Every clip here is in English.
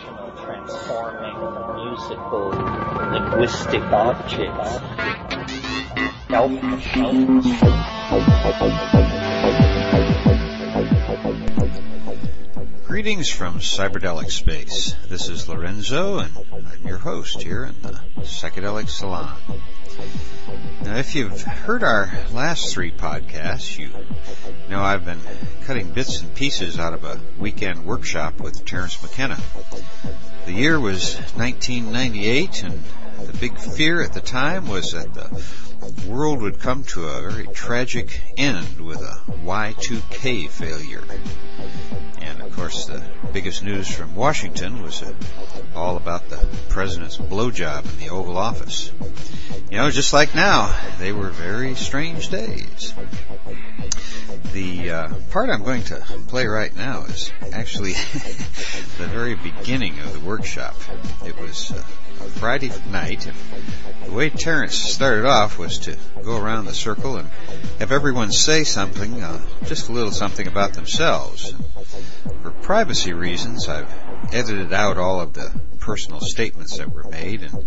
dimensional transforming musical linguistic objects. Greetings from Cyberdelic Space. This is Lorenzo, and I'm your host here in the Psychedelic Salon. Now, if you've heard our last three podcasts, you know I've been cutting bits and pieces out of a weekend workshop with Terence McKenna. The year was 1998, and the big fear at the time was that the world would come to a very tragic end with a Y2K failure. And of course, the biggest news from Washington was all about the president's blowjob in the Oval Office. You know, just like now, they were very strange days. The uh, part I'm going to play right now is actually the very beginning of the workshop. It was uh, Friday night, and the way Terence started off was to go around the circle and have everyone say something, uh, just a little something about themselves. For privacy reasons, I've edited out all of the personal statements that were made, and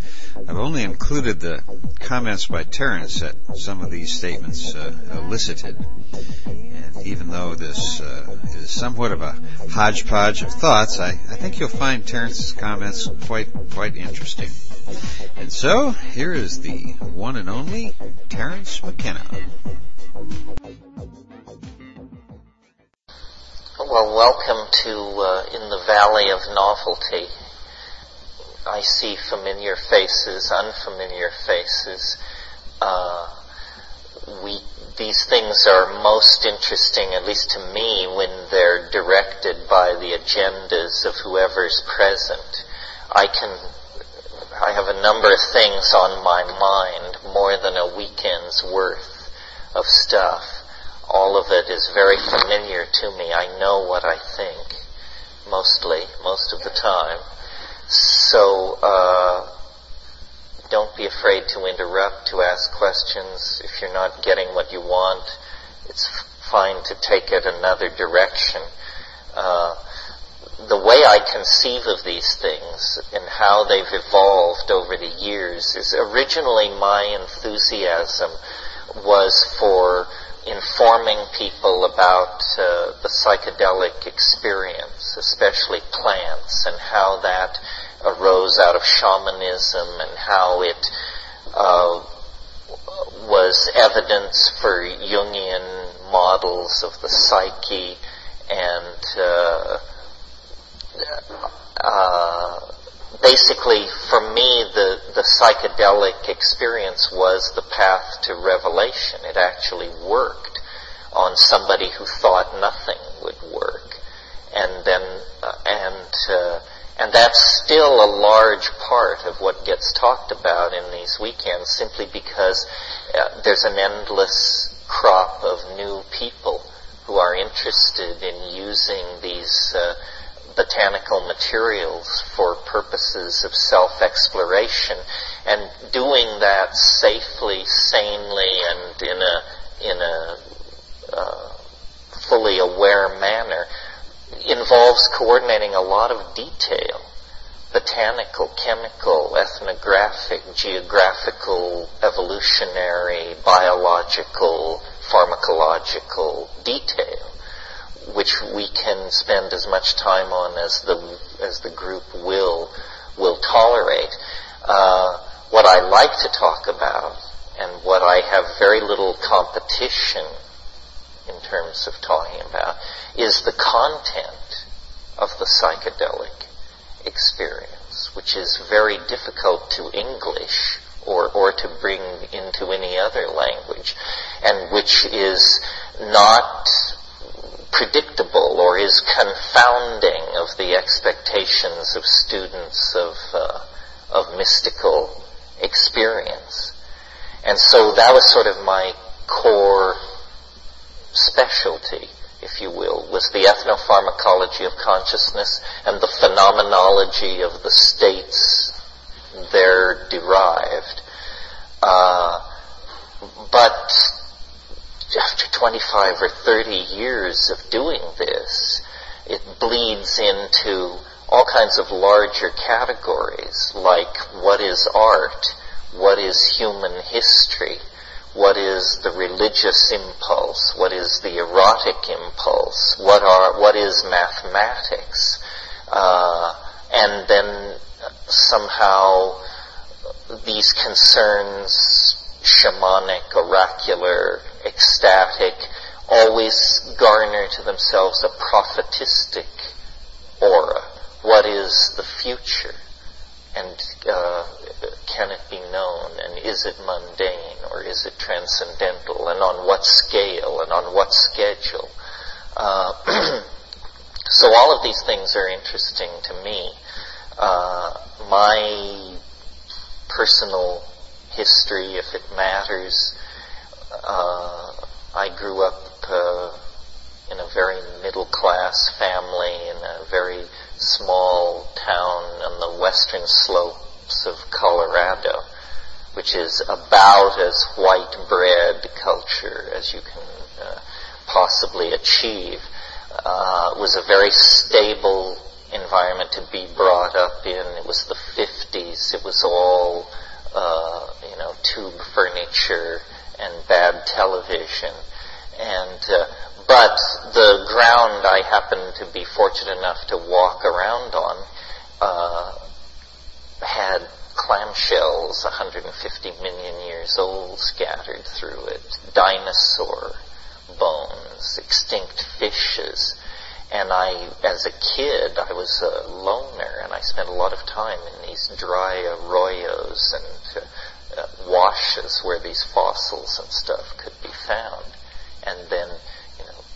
I've only included the comments by Terence that some of these statements uh, elicited. And even though this uh, is somewhat of a hodgepodge of thoughts, I, I think you'll find Terence's comments quite quite interesting. And so, here is the one and only Terence McKenna. Well, welcome to uh, In the Valley of Novelty. I see familiar faces, unfamiliar faces. Uh, we these things are most interesting, at least to me, when they're directed by the agendas of whoever's present. I can I have a number of things on my mind, more than a weekend's worth of stuff. All of it is very familiar to me. I know what I think, mostly, most of the time. So, uh, don't be afraid to interrupt, to ask questions. If you're not getting what you want, it's fine to take it another direction. Uh, the way I conceive of these things and how they've evolved over the years is originally my enthusiasm was for informing people about uh, the psychedelic experience, especially plants, and how that arose out of shamanism and how it uh, was evidence for Jungian models of the psyche and uh, uh, basically, for me, the, the psychedelic experience was the path to revelation. It actually worked on somebody who thought nothing would work. And then, uh, and, uh, and that's still a large part of what gets talked about in these weekends simply because uh, there's an endless crop of new people who are interested in using these uh, botanical materials for purposes of self-exploration and doing that safely, sanely, and in a, in a uh, fully aware manner involves coordinating a lot of detail botanical, chemical, ethnographic, geographical, evolutionary, biological, pharmacological detail which we can spend as much time on as the as the group will will tolerate. Uh, what I like to talk about, and what I have very little competition terms of talking about, is the content of the psychedelic experience, which is very difficult to English or, or to bring into any other language, and which is not predictable or is confounding of the expectations of students of, uh, of mystical experience. And so that was sort of my core specialty, if you will, was the ethnopharmacology of consciousness and the phenomenology of the states there derived. Uh, but after 25 or 30 years of doing this, it bleeds into all kinds of larger categories like what is art, what is human history, what is the religious impulse, what is the erotic impulse, what are what is mathematics, uh, and then somehow these concerns, shamanic, oracular, ecstatic, always garner to themselves a prophetistic aura. What is the future? And uh, can it be known? And is it mundane or is it transcendental? And on what scale and on what schedule? Uh, so all of these things are interesting to me. Uh, my personal history, if it matters, uh, I grew up uh, in a very middle class family in a very small town on the western slopes of Colorado, which is about as white bread culture as you can uh, possibly achieve. Uh, was a very stable environment to be brought up in. It was the 50s. It was all, uh, you know, tube furniture and bad television. And, uh, but the ground I happened to be fortunate enough to walk around on, uh, had clamshells 150 million years old scattered through it, dinosaur bones, extinct fishes, and I, as a kid, I was a loner, and I spent a lot of time in these dry arroyos and uh, washes where these fossils and stuff could be found. And then,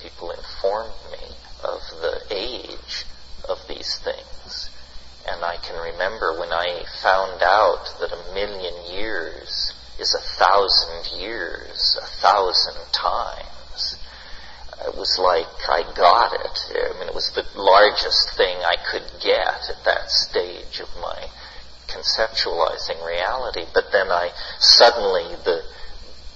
people informed me of the age of these things. And I can remember when I found out that a million years is a thousand years, a thousand times it was like I got it. I mean, it was the largest thing I could get at that stage of my conceptualizing reality. But then I suddenly the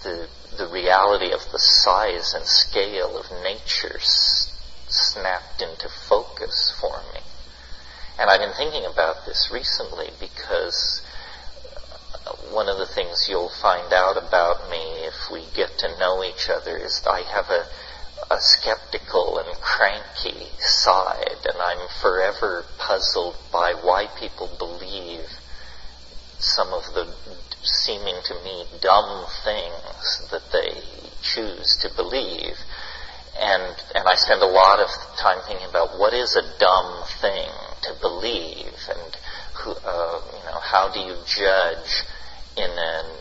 the the reality of the size and scale of nature snapped into focus for me. And I've been thinking about this recently because uh, one of the things you'll find out about me if we get to know each other is I have a a skeptical and cranky side, and I'm forever puzzled by why people believe some of the seeming to me dumb things that they choose to believe. And, and I spend a lot of time thinking about what is a dumb thing to believe and who, uh, you know, how do you judge in a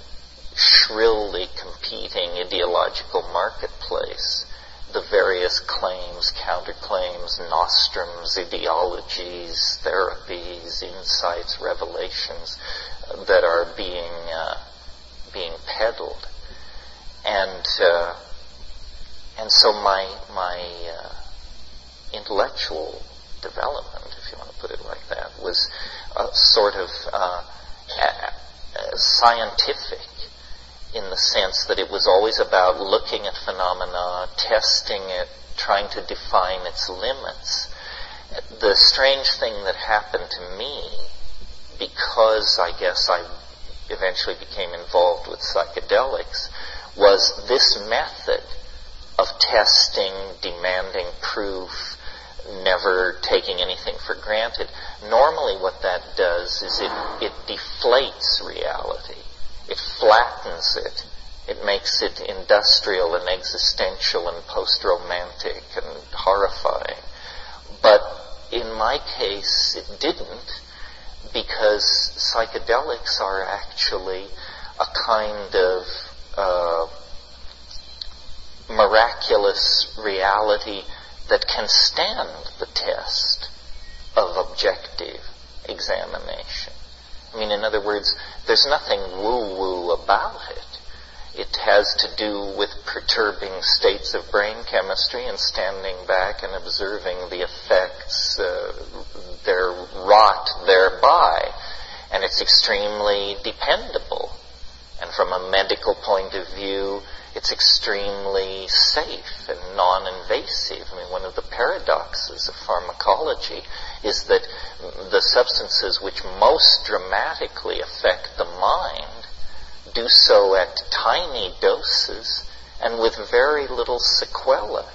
shrilly competing ideological marketplace the various claims, counterclaims, nostrums, ideologies, therapies, insights, revelations that are being uh, being peddled, and uh, and so my my uh, intellectual development, if you want to put it like that, was sort of uh, scientific in the sense that it was always about looking at phenomena, testing it, trying to define its limits. The strange thing that happened to me, because I guess I eventually became involved with psychedelics, was this method of testing, demanding proof, never taking anything for granted. Normally what that does is it, it deflates reality it flattens it. It makes it industrial and existential and post-romantic and horrifying. But in my case, it didn't because psychedelics are actually a kind of uh, miraculous reality that can stand the test of objective examination. I mean, in other words, there's nothing woo-woo about it. It has to do with perturbing states of brain chemistry and standing back and observing the effects uh, they're wrought thereby. And it's extremely dependable. And from a medical point of view, it's extremely safe and non-invasive. I mean, one of the paradoxes of pharmacology is that the substances which most dramatically affect the mind do so at tiny doses and with very little sequela.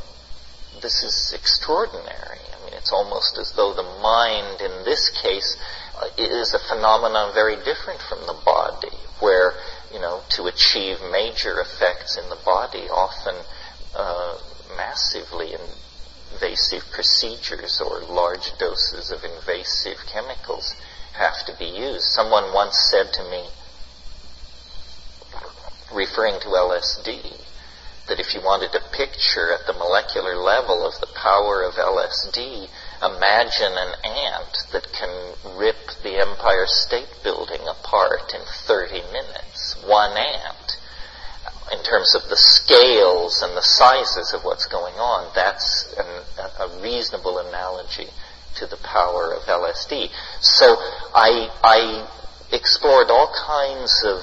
This is extraordinary. It's almost as though the mind in this case uh, is a phenomenon very different from the body, where, you know, to achieve major effects in the body, often uh, massively invasive procedures or large doses of invasive chemicals have to be used. Someone once said to me, referring to LSD, that if you wanted to picture at the molecular level of the power of LSD, imagine an ant that can rip the Empire State Building apart in 30 minutes. One ant. In terms of the scales and the sizes of what's going on, that's an, a reasonable analogy to the power of LSD. So I, I explored all kinds of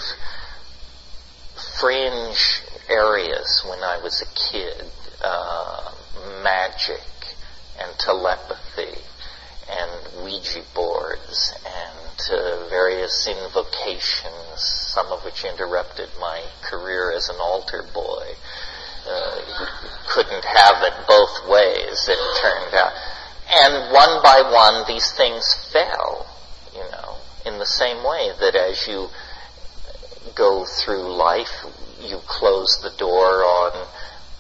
fringe areas when I was a kid. Uh, magic and telepathy and Ouija boards and uh, various invocations, some of which interrupted my career as an altar boy. Uh, couldn't have it both ways, it turned out. And one by one, these things fell, you know, in the same way that as you go through life, you close the door on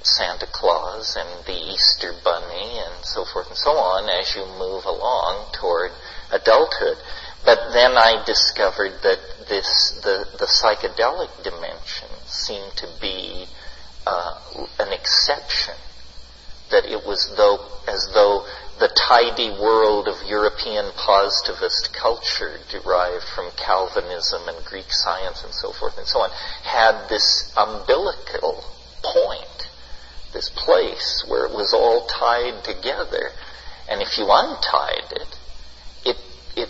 Santa Claus and the Easter Bunny and so forth and so on as you move along toward adulthood. But then I discovered that this, the, the psychedelic dimension seemed to be uh, an exception. That it was though, as though the tidy world of European positivist culture derived from Calvinism and Greek science and so forth and so on had this umbilical point, this place where it was all tied together. And if you untied it, it, it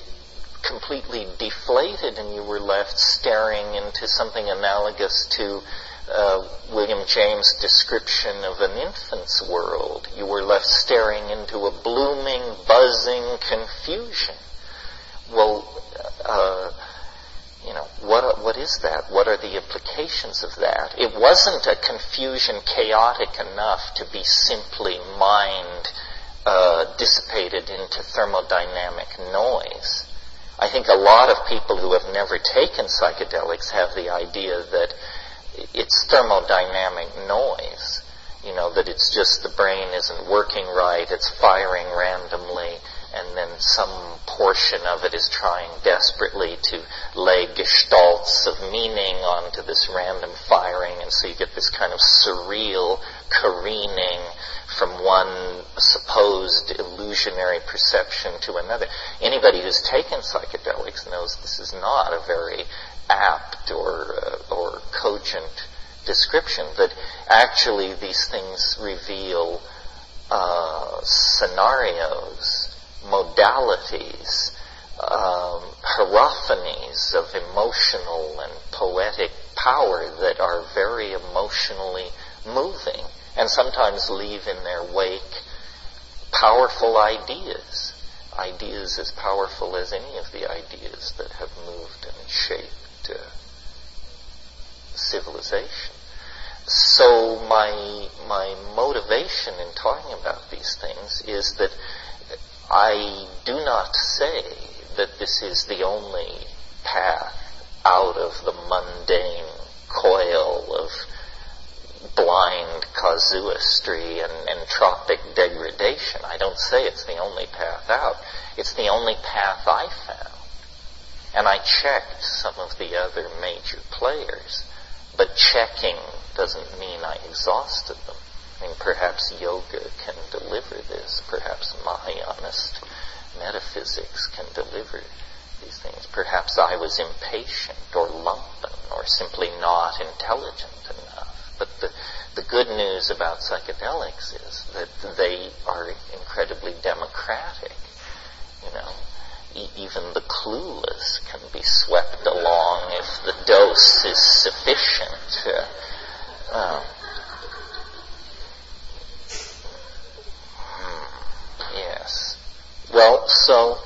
completely deflated and you were left staring into something analogous to uh, William James' description of an infant's world. You were left staring into a blooming, buzzing confusion. Well, uh, you know, what, what is that? What are the implications of that? It wasn't a confusion chaotic enough to be simply mind uh, dissipated into thermodynamic noise. I think a lot of people who have never taken psychedelics have the idea that it's thermodynamic noise. You know, that it's just the brain isn't working right, it's firing randomly, and then some portion of it is trying desperately to lay gestalts of meaning onto this random firing, and so you get this kind of surreal careening from one supposed illusionary perception to another. Anybody who's taken psychedelics knows this is not a very apt or, uh, or cogent description, that actually these things reveal uh, scenarios, modalities, um, hierophanies of emotional and poetic power that are very emotionally moving and sometimes leave in their wake powerful ideas. Ideas as powerful as any of the ideas that have moved and shaped uh, civilization. So my my motivation in talking about these things is that I do not say that this is the only path out of the mundane coil of blind casuistry and entropic degradation. I don't say it's the only path out. It's the only path I found. And I checked some of the other major players, but checking doesn't mean I exhausted them. I mean, perhaps yoga can deliver this. Perhaps Mahayanist metaphysics can deliver these things. Perhaps I was impatient or lumpen or simply not intelligent enough. But the, the good news about psychedelics is that they are incredibly democratic. You know, even the clueless can be swept along if the dose is sufficient. Uh, yes. Well, so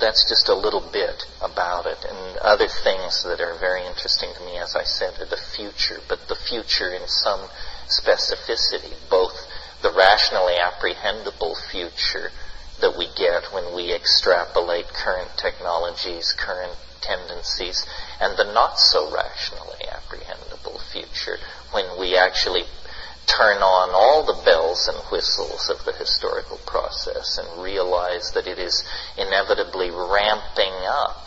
that's just a little bit about it. And other things that are very interesting to me, as I said, are the future, but the future in some specificity, both the rationally apprehendable future that we get when we extrapolate current technologies, current tendencies, and the not so rationally apprehendable future when we actually turn on all the bells and whistles of the historical process and realize that it is inevitably ramping up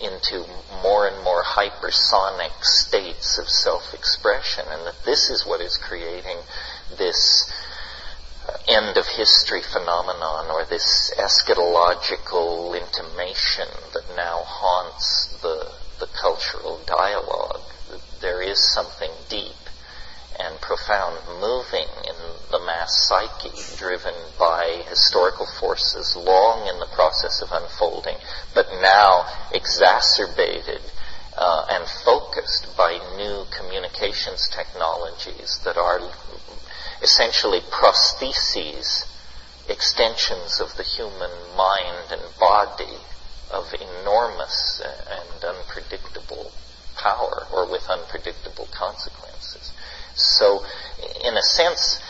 into more and more hypersonic states of self-expression and that this is what is creating end of history phenomenon or this eschatological intimation that now haunts the, the cultural dialogue. There is something deep and profound moving in the mass psyche, driven by historical forces long in the process of unfolding, but now exacerbated uh, and focused by new communications technologies that are essentially prostheses, extensions of the human mind and body of enormous and unpredictable power or with unpredictable consequences. So, in a sense,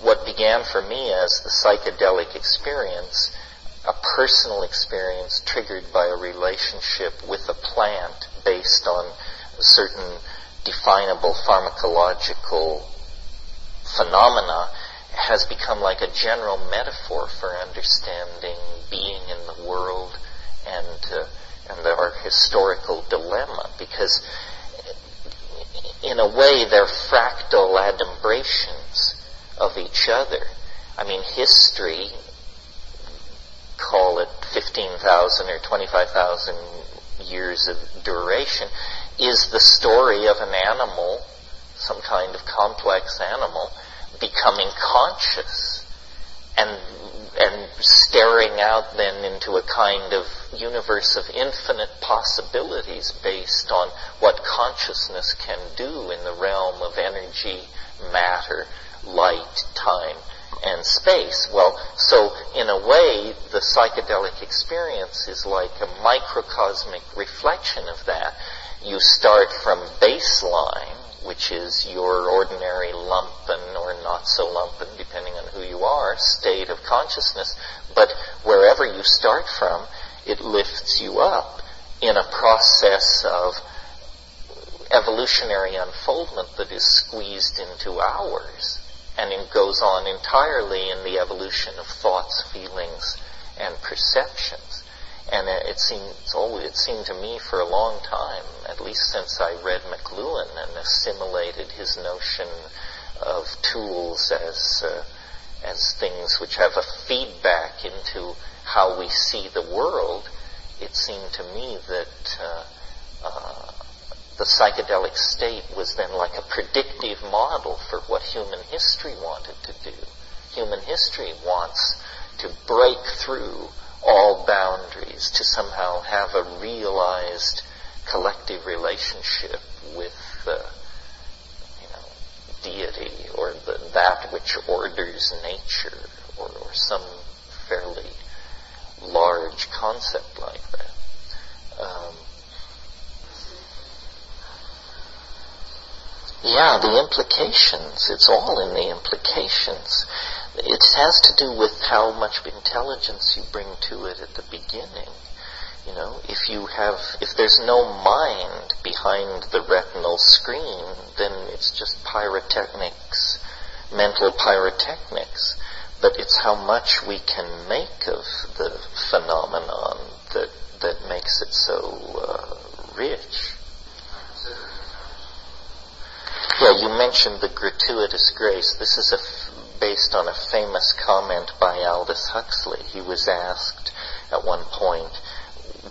what began for me as the psychedelic experience, a personal experience triggered by a relationship with a plant based on certain definable pharmacological phenomena, has become like a general metaphor for understanding being in the world and uh, and our historical dilemma because in a way, they're fractal adumbrations of each other. I mean, history, call it 15,000 or 25,000 years of duration, is the story of an animal, some kind of complex animal, becoming conscious and and staring out then into a kind of universe of infinite possibilities based on what consciousness can do in the realm of energy, matter, light, time, and space. Well, so in a way, the psychedelic experience is like a microcosmic reflection of that. You start from baseline, which is your ordinary lumpen or not so lumpen, depending on who you are, state of consciousness. But wherever you start from, it lifts you up in a process of evolutionary unfoldment that is squeezed into hours. And it goes on entirely in the evolution of thoughts, feelings, and perceptions. And it seems always, it seemed to me for a long time, at least since I read McLuhan and assimilated his notion of tools as uh, as things which have a feedback into how we see the world, it seemed to me that uh, uh, the psychedelic state was then like a predictive model for what human history wanted to do. Human history wants to break through all boundaries, to somehow have a realized collective relationship with the you know, deity or the, that which orders nature or, or some fairly large concept like that. Um, yeah, the implications, it's all in the implications. It has to do with how much intelligence you bring to it at the beginning. You know, if you have, if there's no mind behind the retinal screen, then it's just pyrotechnics, mental pyrotechnics. But it's how much we can make of the phenomenon that that makes it so uh, rich. Yeah, you mentioned the gratuitous grace. This is a based on a famous comment by Aldous Huxley. He was asked at one point,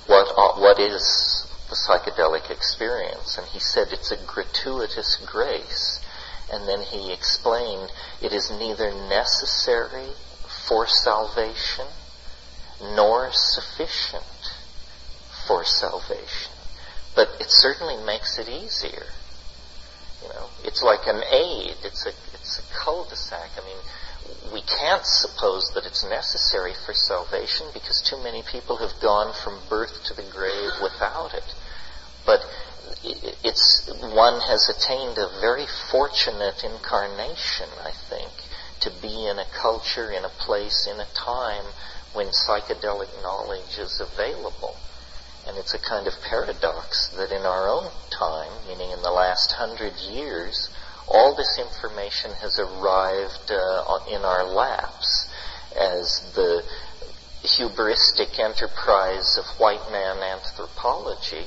what, what is the psychedelic experience? And he said it's a gratuitous grace. And then he explained it is neither necessary for salvation nor sufficient for salvation. But it certainly makes it easier. You know, it's like an aid. It's a it's a cul-de-sac. I mean, we can't suppose that it's necessary for salvation because too many people have gone from birth to the grave without it. But it's one has attained a very fortunate incarnation, I think, to be in a culture, in a place, in a time when psychedelic knowledge is available. And it's a kind of paradox that in our own time, meaning in the last hundred years, all this information has arrived uh, in our laps as the hubristic enterprise of white man anthropology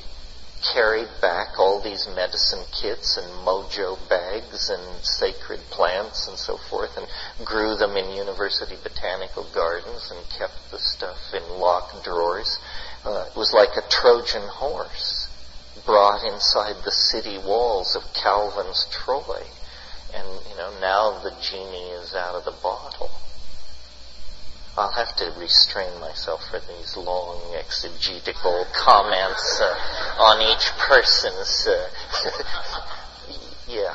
carried back all these medicine kits and mojo bags and sacred plants and so forth and grew them in university botanical gardens and kept the stuff in locked drawers. Uh, it was like a Trojan horse brought inside the city walls of Calvin's Troy. And, you know, now the genie is out of the bottle. I'll have to restrain myself for these long exegetical comments uh, on each person's. Uh, yeah.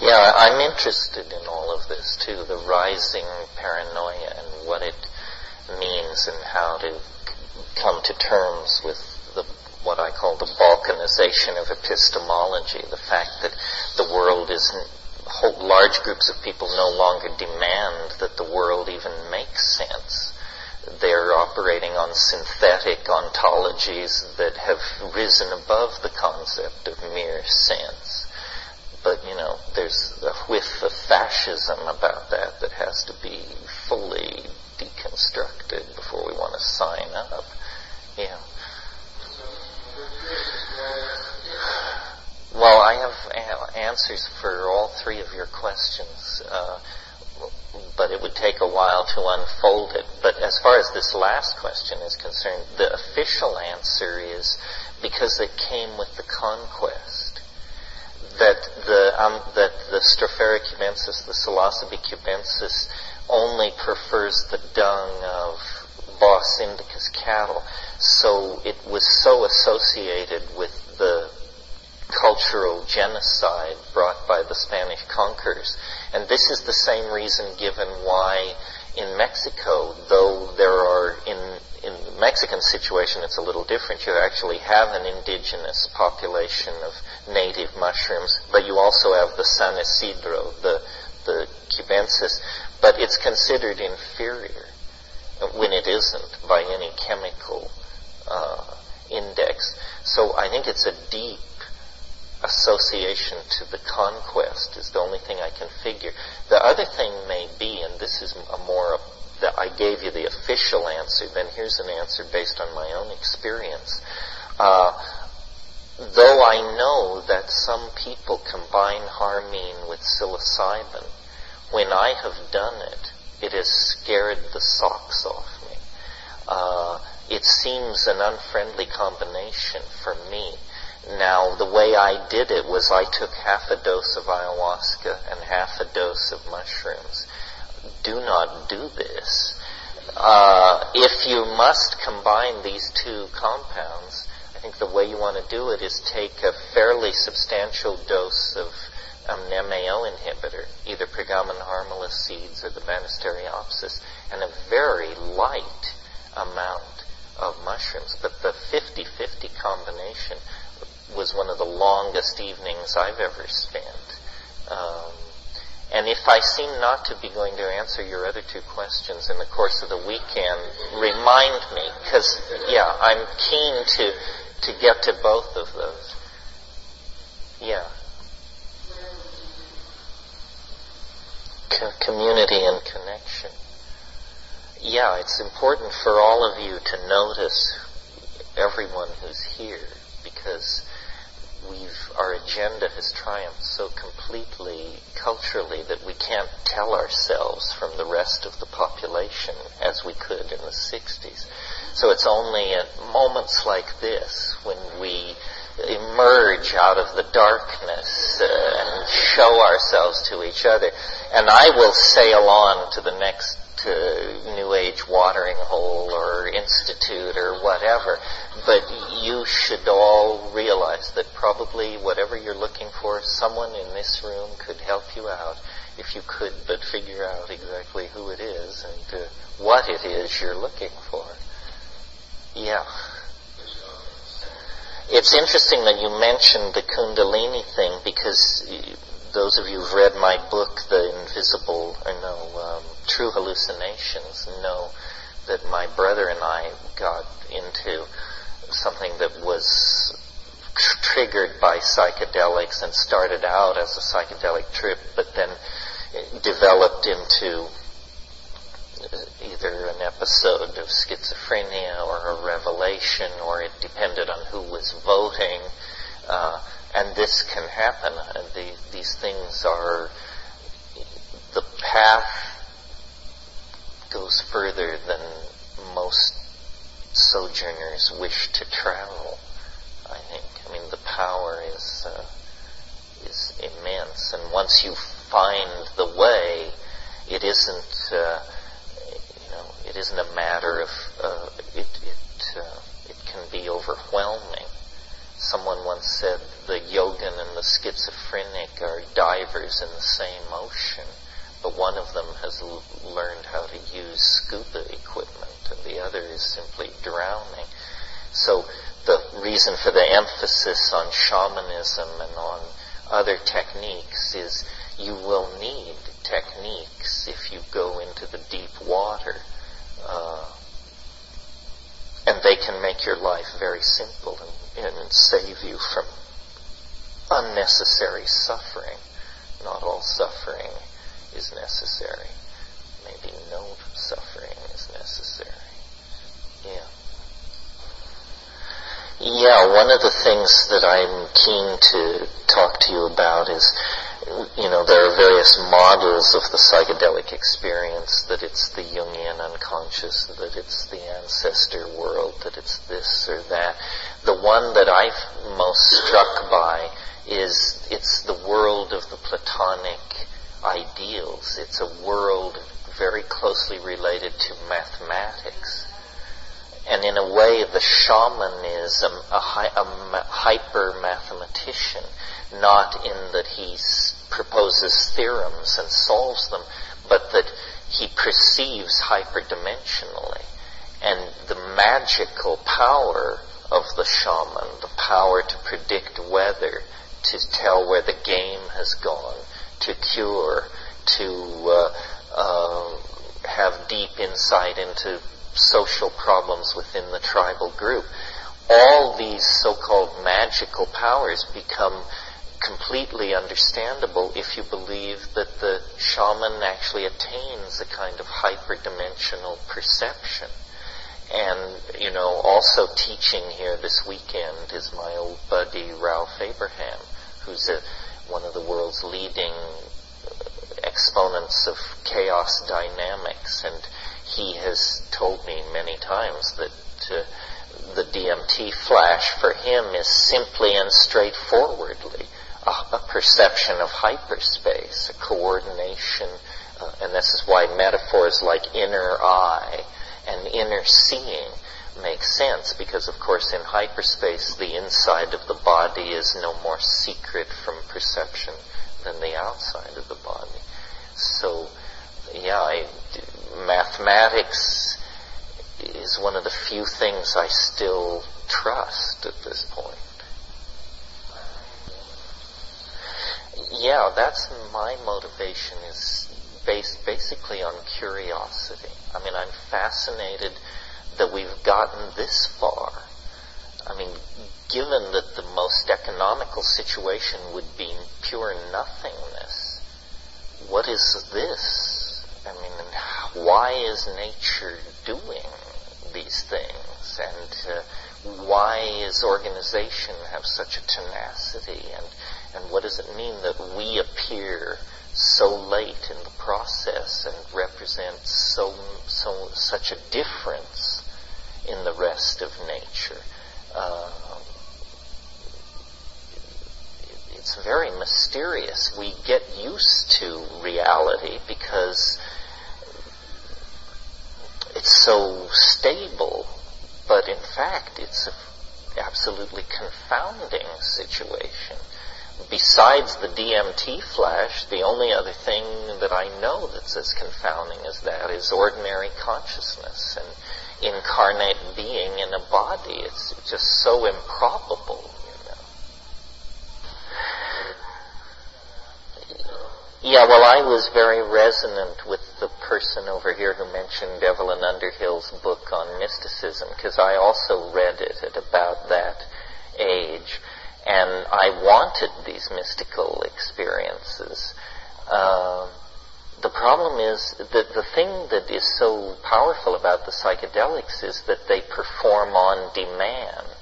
Yeah, I'm interested in all of this too, the rising paranoia and what it means and how to come to terms with the what I call the balkanization of epistemology, the fact that the world isn't whole large groups of people no longer demand that the world even makes sense. They're operating on synthetic ontologies that have risen above the concept of mere sense. But, you know, there's a whiff of fascism about that that has to be fully deconstructed before we want to sign up. Yeah. Well, I have answers for all three of your questions, uh, but it would take a while to unfold it. But as far as this last question is concerned, the official answer is because it came with the conquest. That the um, that the Stropharia cubensis, the Psilocybe cubensis, only prefers the dung of Bos indicus cattle. So it was so associated with the cultural genocide brought by the Spanish conquerors. And this is the same reason given why in Mexico, though there are in in the Mexican situation it's a little different. You actually have an indigenous population of native mushrooms, but you also have the San Isidro, the the cubensis, but it's considered inferior when it isn't by any chemical uh, index. So I think it's a deep association to the conquest is the only thing I can figure. The other thing may be, and this is a more that I gave you the official answer. Then here's an answer based on my own experience. Uh, though I know that some people combine harmine with psilocybin, when I have done it, it has scared the socks off me. Uh, it seems an unfriendly combination for me. Now, the way I did it was I took half a dose of ayahuasca and half a dose of mushrooms. Do not do this. Uh, if you must combine these two compounds, I think the way you want to do it is take a fairly substantial dose of um, an MAO inhibitor, either Peganum harmala seeds or the Banisteriopsis, and a very light amount of mushrooms. But the 50-50 combination was one of the longest evenings I've ever spent. Um, and if I seem not to be going to answer your other two questions in the course of the weekend, remind me, because yeah, I'm keen to to get to both of those. Yeah. Co- community and connection. Yeah, it's important for all of you to notice everyone who's here because we've our agenda has triumphed so completely culturally that we can't tell ourselves from the rest of the population as we could in the 60s. So it's only at moments like this when we emerge out of the darkness uh, and show ourselves to each other. And I will sail on to the next uh, New Age watering hole or institute or whatever. But you should all realize that probably whatever you're looking for, someone in this room could help you out if you could but figure out exactly who it is and uh, what it is you're looking for. Yeah. It's interesting that you mentioned the Kundalini thing because those of you who've read my book, The Invisible, or no, um, True Hallucinations, know that my brother and I got into something that was triggered by psychedelics and started out as a psychedelic trip, but then developed into either an episode of schizophrenia or a revelation, or it depended on who was voting. Uh, and this can happen. And the, these things are the path goes further than most sojourners wish to travel. I think. I mean, the power is uh, is immense, and once you find the way, it isn't. Uh, you know, it isn't a matter of. Uh, it it uh, it can be overwhelming. Someone once said the yogin and the schizophrenic are divers in the same ocean, but one of them has l- learned how to use scuba equipment, and the other is simply drowning. So the reason for the emphasis on shamanism and on other techniques is you will need techniques if you go into the deep water. Uh, and they can make your life very simple and, and save you from unnecessary suffering. Not all suffering is necessary. Maybe no suffering is necessary. Yeah. Yeah, one of the things that I'm keen to talk to you about is you know, there are various models of the psychedelic experience, that it's the Jungian unconscious, that it's the ancestor world, that it's this or that. The one that I'm most struck by is it's the world of the Platonic ideals. It's a world very closely related to mathematics. And in a way, the shaman is a, a, a hyper mathematician, not in that he proposes theorems and solves them, but that he perceives hyperdimensionally. And the magical power of the shaman, the power to predict weather, to tell where the game has gone, to cure, to uh, uh, have deep insight into social problems within the tribal group. All these so-called magical powers become completely understandable if you believe that the shaman actually attains a kind of hyperdimensional perception. And, you know, also teaching here this weekend is my old buddy Ralph Abraham, who's a, one of the world's leading exponents of chaos dynamics. And he has told me many times that uh, the DMT flash for him is simply and straightforwardly a, a perception of hyperspace, a coordination, uh, and this is why metaphors like inner eye and inner seeing make sense because of course in hyperspace the inside of the body is no more secret from perception than the outside of the body. So, yeah, I, mathematics is one of the few things I still trust at this point. yeah, that's my motivation is based basically on curiosity. I mean, I'm fascinated that we've gotten this far. I mean, given that the most economical situation would be pure nothingness, what is this? I mean, why is nature doing these things? And uh, why is organization have such a tenacity? And and what does it mean that we appear so late in the process and represent so, so such a difference in the rest of nature? Uh, it's very mysterious. We get used to reality because it's so stable, but in fact it's an absolutely confounding situation. Besides the DMT flash, the only other thing that I know that's as confounding as that is ordinary consciousness and incarnate being in a body. It's just so improbable. You know. Yeah, well, I was very resonant with the person over here who mentioned Evelyn Underhill's book on mysticism, because I also read it at about that age, and I wanted these mystical experiences. Uh, the problem is that the thing that is so powerful about the psychedelics is that they perform on demand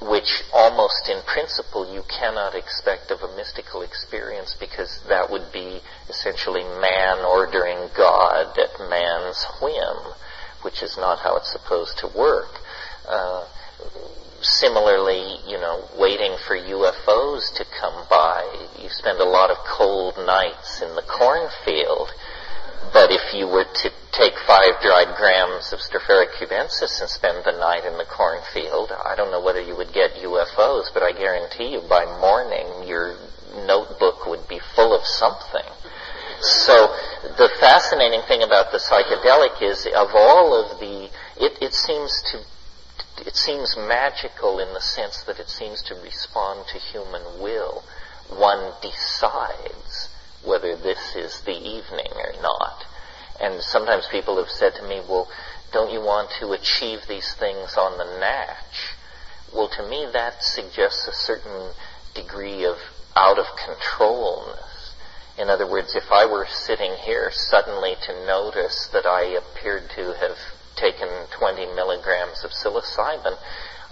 which almost in principle you cannot expect of a mystical experience because that would be essentially man ordering God at man's whim, which is not how it's supposed to work. Uh, similarly, you know, waiting for UFOs to come by, you spend a lot of cold nights in the cornfield but if you were to take five dried grams of Stropharia cubensis and spend the night in the cornfield, I don't know whether you would get UFOs, but I guarantee you by morning your notebook would be full of something. So the fascinating thing about the psychedelic is of all of the, it, it seems to it seems magical in the sense that it seems to respond to human will. One decides whether this is the evening or not. And sometimes people have said to me, well, don't you want to achieve these things on the natch? Well, to me, that suggests a certain degree of out of controlness. In other words, if I were sitting here suddenly to notice that I appeared to have taken 20 milligrams of psilocybin,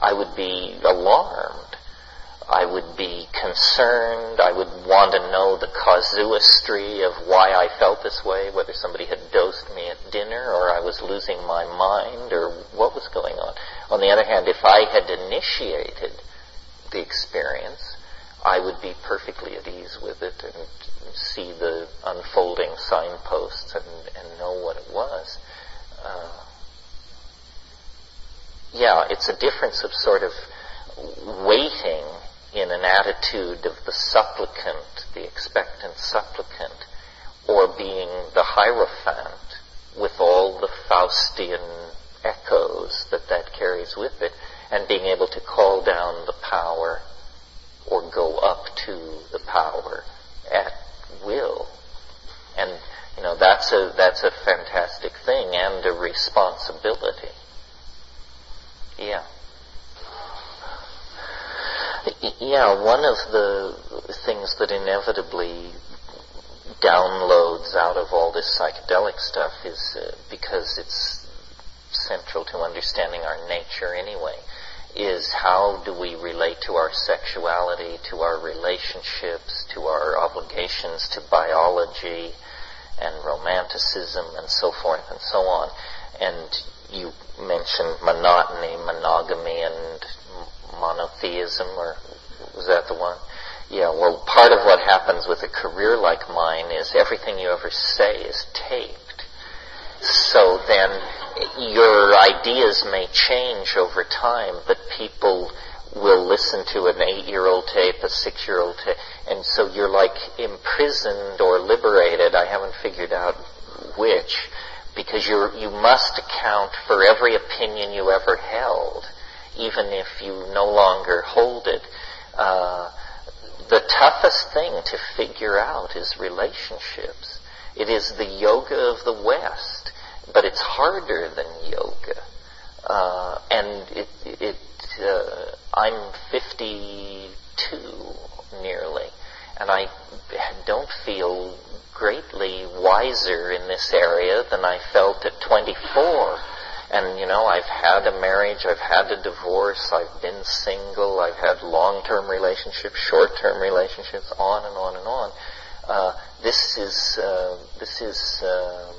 I would be alarmed. I would be concerned. I would want to know the casuistry of why I felt this way, whether somebody had dosed me at dinner or I was losing my mind or what was going on. On the other hand, if I had initiated the experience, I would be perfectly at ease with it and see the unfolding signposts and, and know what it was. Uh, yeah, it's a difference of sort of waiting in an attitude of the supplicant, the expectant supplicant, or being the Hierophant with all the Faustian echoes that that carries with it, and being able to call down the power or go up to the power at will. And, you know, that's a, that's a fantastic thing and a responsibility. Yeah. Yeah, one of the things that inevitably downloads out of all this psychedelic stuff is uh, because it's central to understanding our nature anyway is how do we relate to our sexuality, to our relationships, to our obligations to biology and romanticism and so forth and so on. And you mentioned monotony, monogamy, and monotheism, or was that the one? Yeah, well, part of what happens with a career like mine is everything you ever say is taped. So then your ideas may change over time, but people will listen to an eight-year-old tape, a six-year-old tape, and so you're like imprisoned or liberated. I haven't figured out which, because you you must account for every opinion you ever held even if you no longer hold it. Uh, the toughest thing to figure out is relationships. It is the yoga of the West, but it's harder than yoga. Uh, and it, it uh, I'm 52 nearly, and I don't feel greatly wiser in this area than I felt at 24. And, you know, I've had a marriage, I've had a divorce, I've been single, I've had long-term relationships, short-term relationships, on and on and on. Uh, this is, uh, this is, um,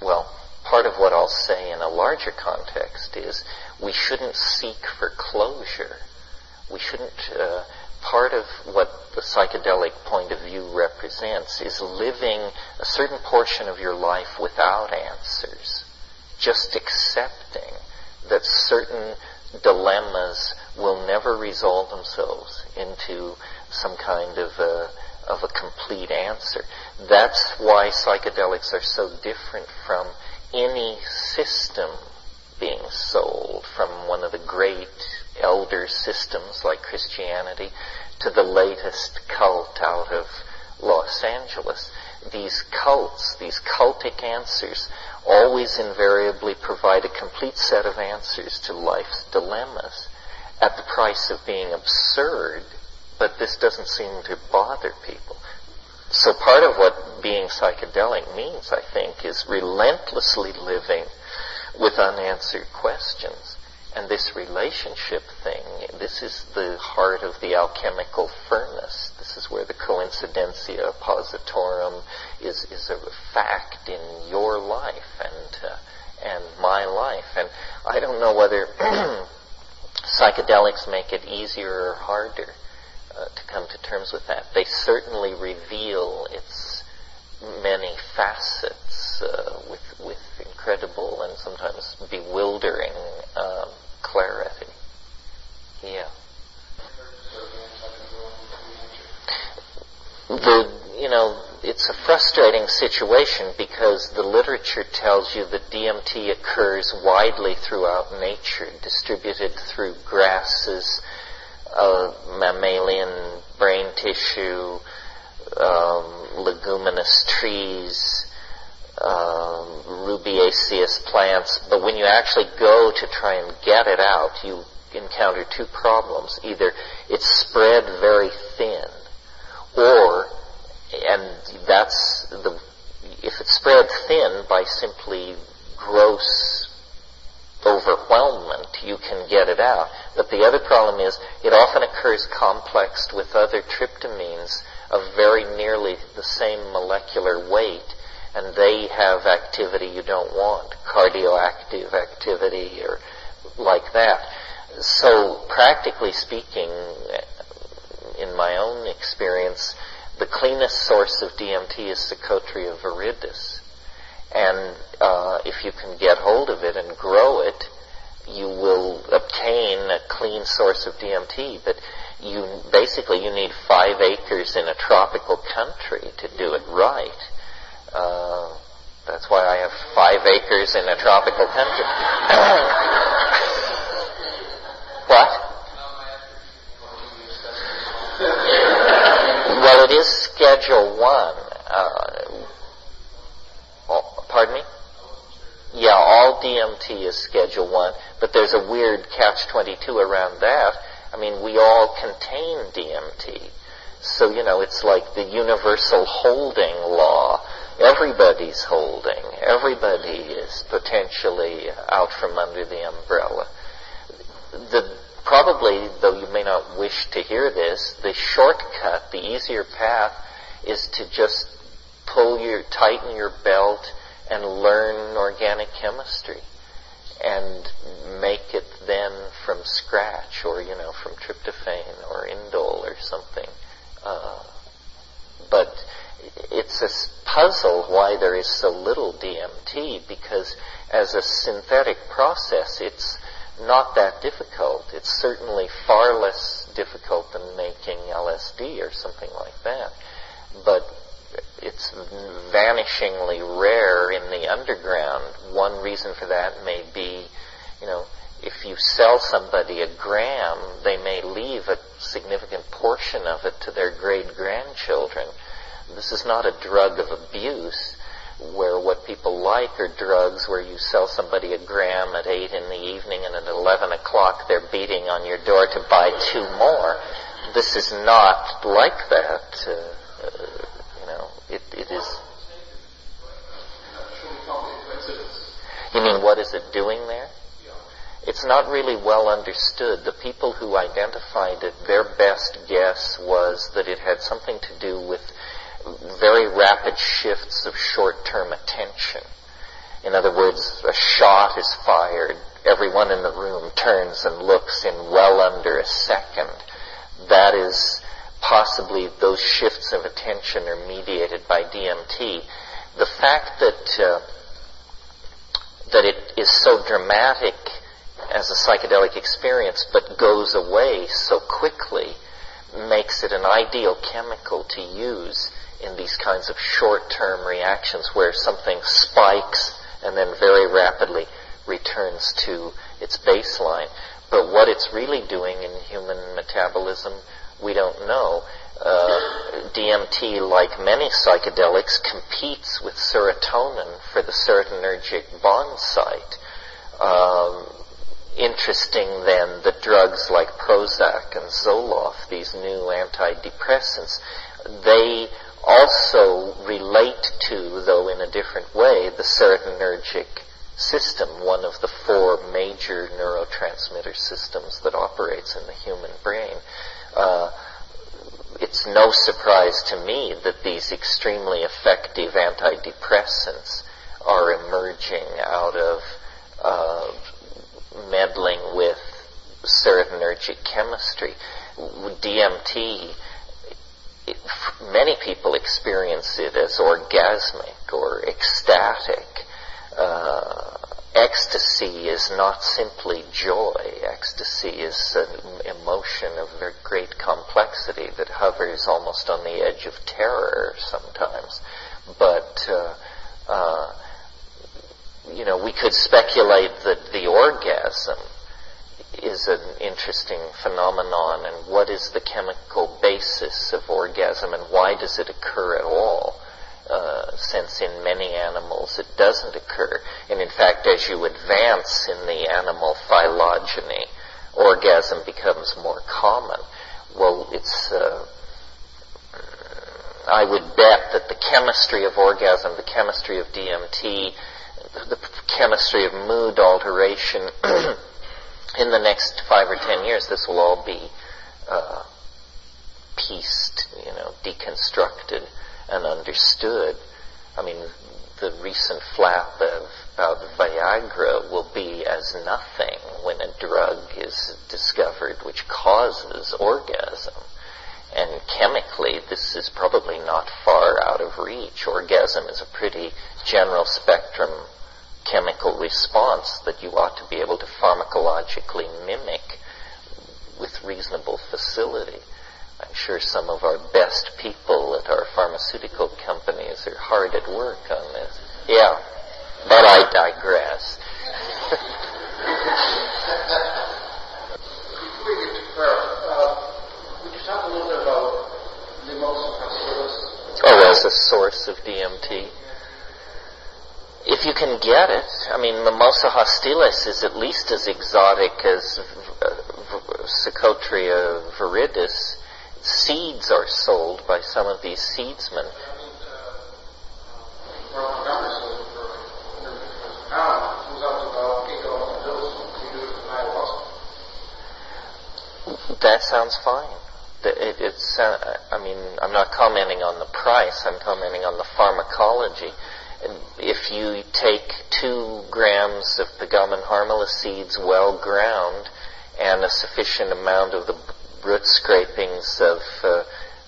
well, part of what I'll say in a larger context is we shouldn't seek for closure. We shouldn't, uh, part of what the psychedelic point of view represents is living a certain portion of your life without answers. Just accepting that certain dilemmas will never resolve themselves into some kind of a, of a complete answer. That's why psychedelics are so different from any system being sold, from one of the great elder systems like Christianity to the latest cult out of Los Angeles. These cults, these cultic answers, always invariably provide a complete set of answers to life's dilemmas at the price of being absurd, but this doesn't seem to bother people. So part of what being psychedelic means, I think, is relentlessly living with unanswered questions. And this relationship thing, this is the heart of the alchemical furnace. This is where the coincidentia oppositorum is, is a fact in your life and, uh, and my life. And I don't know whether psychedelics make it easier or harder uh, to come to terms with that. They certainly reveal its many facets uh, with, with incredible and sometimes bewildering um, clarity. Yeah. The, you know, it's a frustrating situation because the literature tells you that DMT occurs widely throughout nature, distributed through grasses, uh, mammalian brain tissue, um, leguminous trees, um, rubiaceous plants, but when you actually go to try and get it out, you encounter two problems. Either it's spread very thin, or, that's the, if it's spread thin by simply gross overwhelmment, you can get it out. But the other problem is it often occurs complexed with other tryptamines of very nearly the same molecular weight and they have activity you don't want, cardioactive activity or like that. So practically speaking, in my own experience, the cleanest source of DMT is the Psychotria viridis. And uh, if you can get hold of it and grow it, you will obtain a clean source of DMT. But you basically you need five acres in a tropical country to do it right. Uh, that's why I have five acres in a tropical country. what? Well, it is Schedule 1. Uh, oh, pardon me? Yeah, all DMT is Schedule 1, but there's a weird catch-22 around that. I mean, we all contain DMT. So, you know, it's like the universal holding law everybody's holding. Everybody is potentially out from under the umbrella. The, probably, though you may not wish to hear this, the shortcut, the easier path, is to just pull your, tighten your belt and learn organic chemistry and make it then from scratch or, you know, from tryptophan or indole or something. Uh, but it's a puzzle why there is so little DMT because as a synthetic process, it's not that difficult. It's certainly far less difficult than making LSD or something like that. But it's vanishingly rare in the underground. One reason for that may be, you know, if you sell somebody a gram, they may leave a significant portion of it to their great grandchildren this is not a drug of abuse where what people like are drugs where you sell somebody a gram at 8 in the evening and at 11 o'clock they're beating on your door to buy two more. This is not like that. Uh, uh, you know, it, it is. You mean what is it doing there? It's not really well understood. The people who identified it, their best guess was that it had something to do with very rapid shifts of short-term attention. In other words, a shot is fired, everyone in the room turns and looks in well under a second. That is possibly those shifts of attention are mediated by DMT. The fact that uh, that it is so dramatic as a psychedelic experience, but goes away so quickly, makes it an ideal chemical to use in these kinds of short-term reactions where something spikes and then very rapidly returns to its baseline. But what it's really doing in human metabolism, we don't know. Uh, DMT, like many psychedelics, competes with serotonin for the serotonergic bond site. Um, interesting then that drugs like Prozac and Zoloft, these new antidepressants, they also relate to, though in a different way, the serotonergic system, one of the four major neurotransmitter systems that operates in the human brain. Uh, it's no surprise to me that these extremely effective antidepressants are emerging out of uh, meddling with serotonergic chemistry. DMT, many people experience it as orgasmic or ecstatic. Uh, ecstasy is not simply joy. Ecstasy is an emotion of very great complexity that hovers almost on the edge of terror sometimes. But uh, uh, you know, we could speculate that the orgasm is an interesting phenomenon and what is the chemical basis of orgasm and why does it occur at all? Uh, since in many animals it doesn't occur. And in fact, as you advance in the animal phylogeny, orgasm becomes more common. Well, it's, uh, I would bet that the chemistry of orgasm, the chemistry of DMT, the chemistry of mood alteration, in the next five or ten years, this will all be uh, pieced, you know, deconstructed and understood. I mean, the recent flap of, of Viagra will be as nothing when a drug is discovered which causes orgasm. And chemically, this is probably not far out of reach. Orgasm is a pretty general spectrum chemical response that you ought to be able to pharmacologically mimic with reasonable facility. I'm sure some of our best people at our pharmaceutical companies are hard at work on this. Yeah, but I digress. Before we get to prayer, uh, would you talk a little bit about facilis? Oh, as a source of DMT? If you can get it, I mean, Mimosa hostilis is at least as exotic as Psychotria viridis seeds are sold by some of these seedsmen. That sounds fine. It, it's, uh, I mean, I'm not commenting on the price, I'm commenting on the pharmacology. If you take two grams of Peganum harmala seeds well ground and a sufficient amount of the root scrapings of, uh,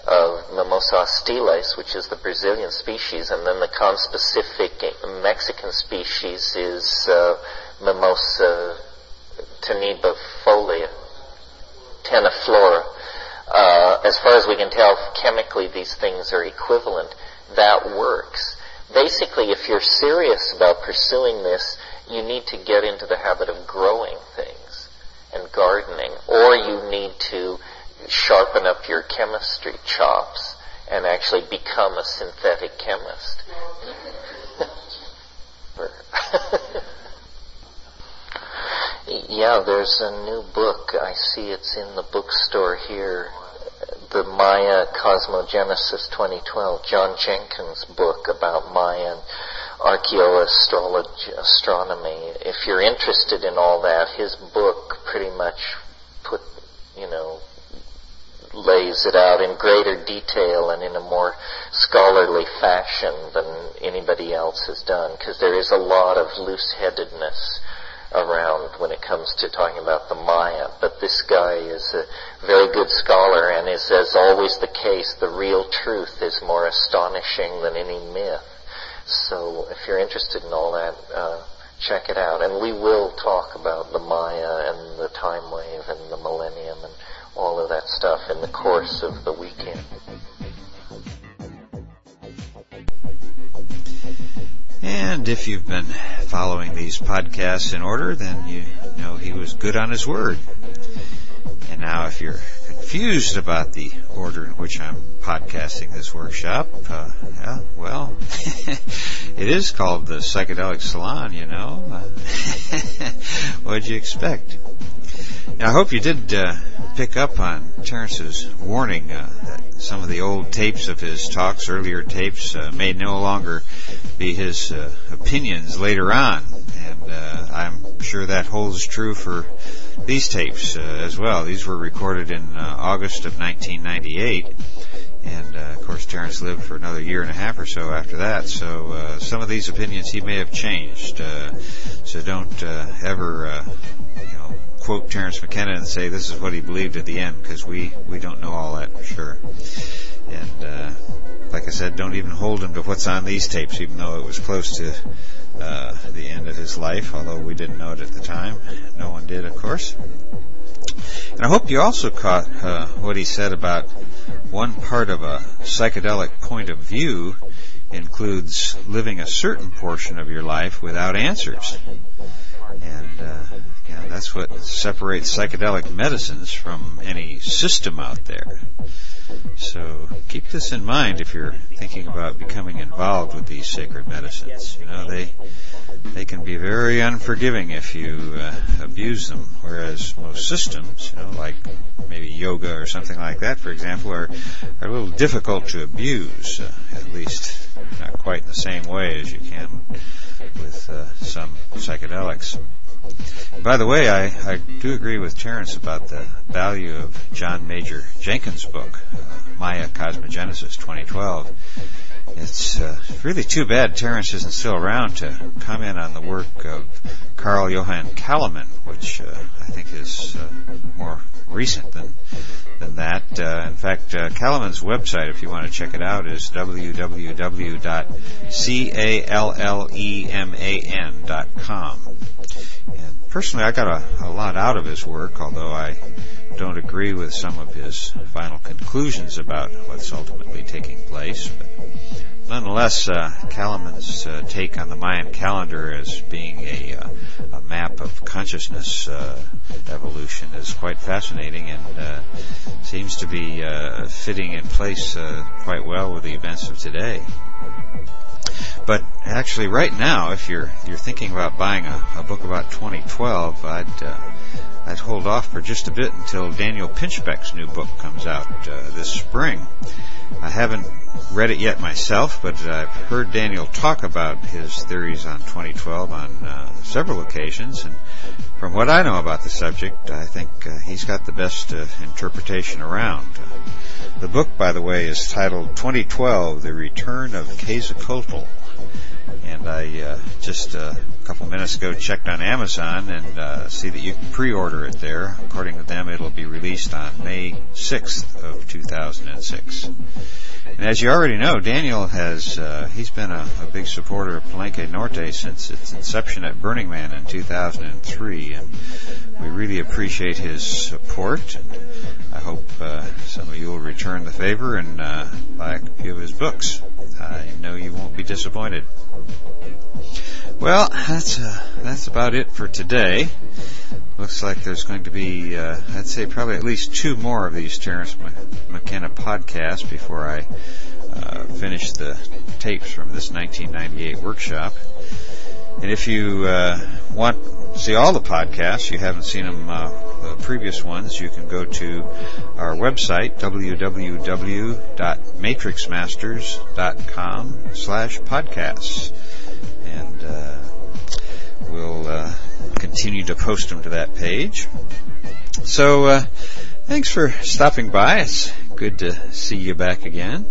of Mimosa hostilis, which is the Brazilian species, and then the conspecific Mexican species is uh, Mimosa tenuifolia, tenuiflora. Uh, as far as we can tell, chemically these things are equivalent. That works. Basically, if you're serious about pursuing this, you need to get into the habit of growing things and gardening, or you need to sharpen up your chemistry chops and actually become a synthetic chemist. yeah, there's a new book. I see it's in the bookstore here. The Maya Cosmogenesis 2012, John Jenkins' book about Mayan archaeoastronomy. If you're interested in all that, his book pretty much put, you know, lays it out in greater detail and in a more scholarly fashion than anybody else has done, because there is a lot of loose-headedness around when it comes to talking about the Maya. But this guy is a very good scholar and is, as always the case, the real truth is more astonishing than any myth. So if you're interested in all that, uh, check it out. And we will talk about the Maya and the time wave and the millennium and all of that stuff in the course of the weekend. And if you've been following these podcasts in order, then you know he was good on his word. And now if you're confused about the order in which I'm podcasting this workshop, uh, yeah, well, it is called the Psychedelic Salon, you know. What'd you expect? I hope you did uh, pick up on Terence's warning uh, that some of the old tapes of his talks, earlier tapes, uh, may no longer be his uh, opinions later on. And uh, I'm sure that holds true for these tapes uh, as well. These were recorded in August of 1998. And of course, Terrence lived for another year and a half or so after that. So some of these opinions he may have changed. so don't ever quote Terence McKenna and say this is what he believed at the end because we, we don't know all that for sure. And uh, like I said, don't even hold him to what's on these tapes, even though it was close to uh, the end of his life, although we didn't know it at the time. No one did, of course. And I hope you also caught uh, what he said about one part of a psychedelic point of view includes living a certain portion of your life without answers. And uh, yeah, that's what separates psychedelic medicines from any system out there. So keep this in mind if you're thinking about becoming involved with these sacred medicines. You know, they they can be very unforgiving if you uh, abuse them, whereas most systems, you know, like maybe yoga or something like that, for example, are are a little difficult to abuse. Uh, at least not quite in the same way as you can with uh, some psychedelics. By the way, I, I do agree with Terence about the value of John Major Jenkins' book, uh, Maya Cosmogenesis 2012. It's uh, really too bad Terence isn't still around to comment on the work of Carl Johan Calleman, which uh, I think is uh, more recent than than that. Uh, in fact, uh, Calleman's website, if you want to check it out, is www.calleman.com. And personally, I got a, a lot out of his work, although I don't agree with some of his final conclusions about what's ultimately taking place. But nonetheless, uh, Calleman's uh, take on the Mayan calendar as being a, uh, a map of consciousness uh, evolution is quite fascinating and uh, seems to be uh, fitting in place quite well with the events of today. But actually, right now, if you're you're thinking about buying a, a book about 2012, I'd I'd hold off for just a bit until Daniel Pinchbeck's new book comes out this spring. I haven't read it yet myself, but I've heard Daniel talk about his theories on 2012 on uh, several occasions, and from what I know about the subject, I think uh, he's got the best uh, interpretation around. the book, by the way, is titled 2012: The Return of Quetzalcoatl and I uh, just uh, couple minutes ago checked on Amazon and uh, see that you can pre-order it there. According to them, it'll be released on May 6th of 2006. And as you already know, Daniel has uh, he's been a, a, big supporter of Palenque Norte since its inception at Burning Man in 2003, and we really appreciate his support. And I hope uh, some of you will return the favor and uh, buy a few of his books. I know you won't be disappointed. Well, that's uh, that's about it for today. Looks like there's going to be, uh, I'd say, probably at least two more of these Terence McKenna podcasts before I uh, finish the tapes from this 1998 workshop. And if you uh, want to see all the podcasts, you haven't seen them, uh, the previous ones, you can go to our website, www.matrixmasters.com slash podcasts. And uh, we'll uh, continue to post them to that page. So, uh, thanks for stopping by. It's good to see you back again.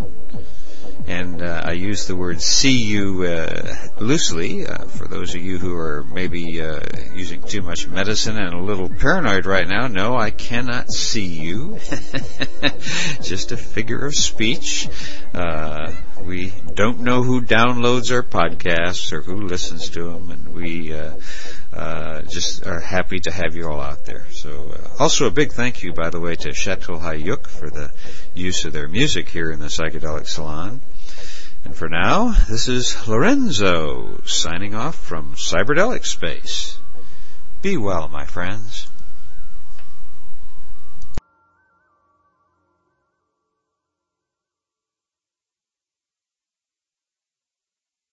And uh, I use the word see you uh, loosely uh, for those of you who are maybe uh, using too much medicine and a little paranoid right now. No, I cannot see you. Just a figure of speech. Uh, we don't know who downloads our podcasts or who listens to them, and we uh, uh, just are happy to have you all out there. So, uh, also a big thank you, by the way, to Chateau Hayuk for the use of their music here in the Psychedelic Salon. And for now, this is Lorenzo signing off from Cyberdelic Space. Be well, my friends.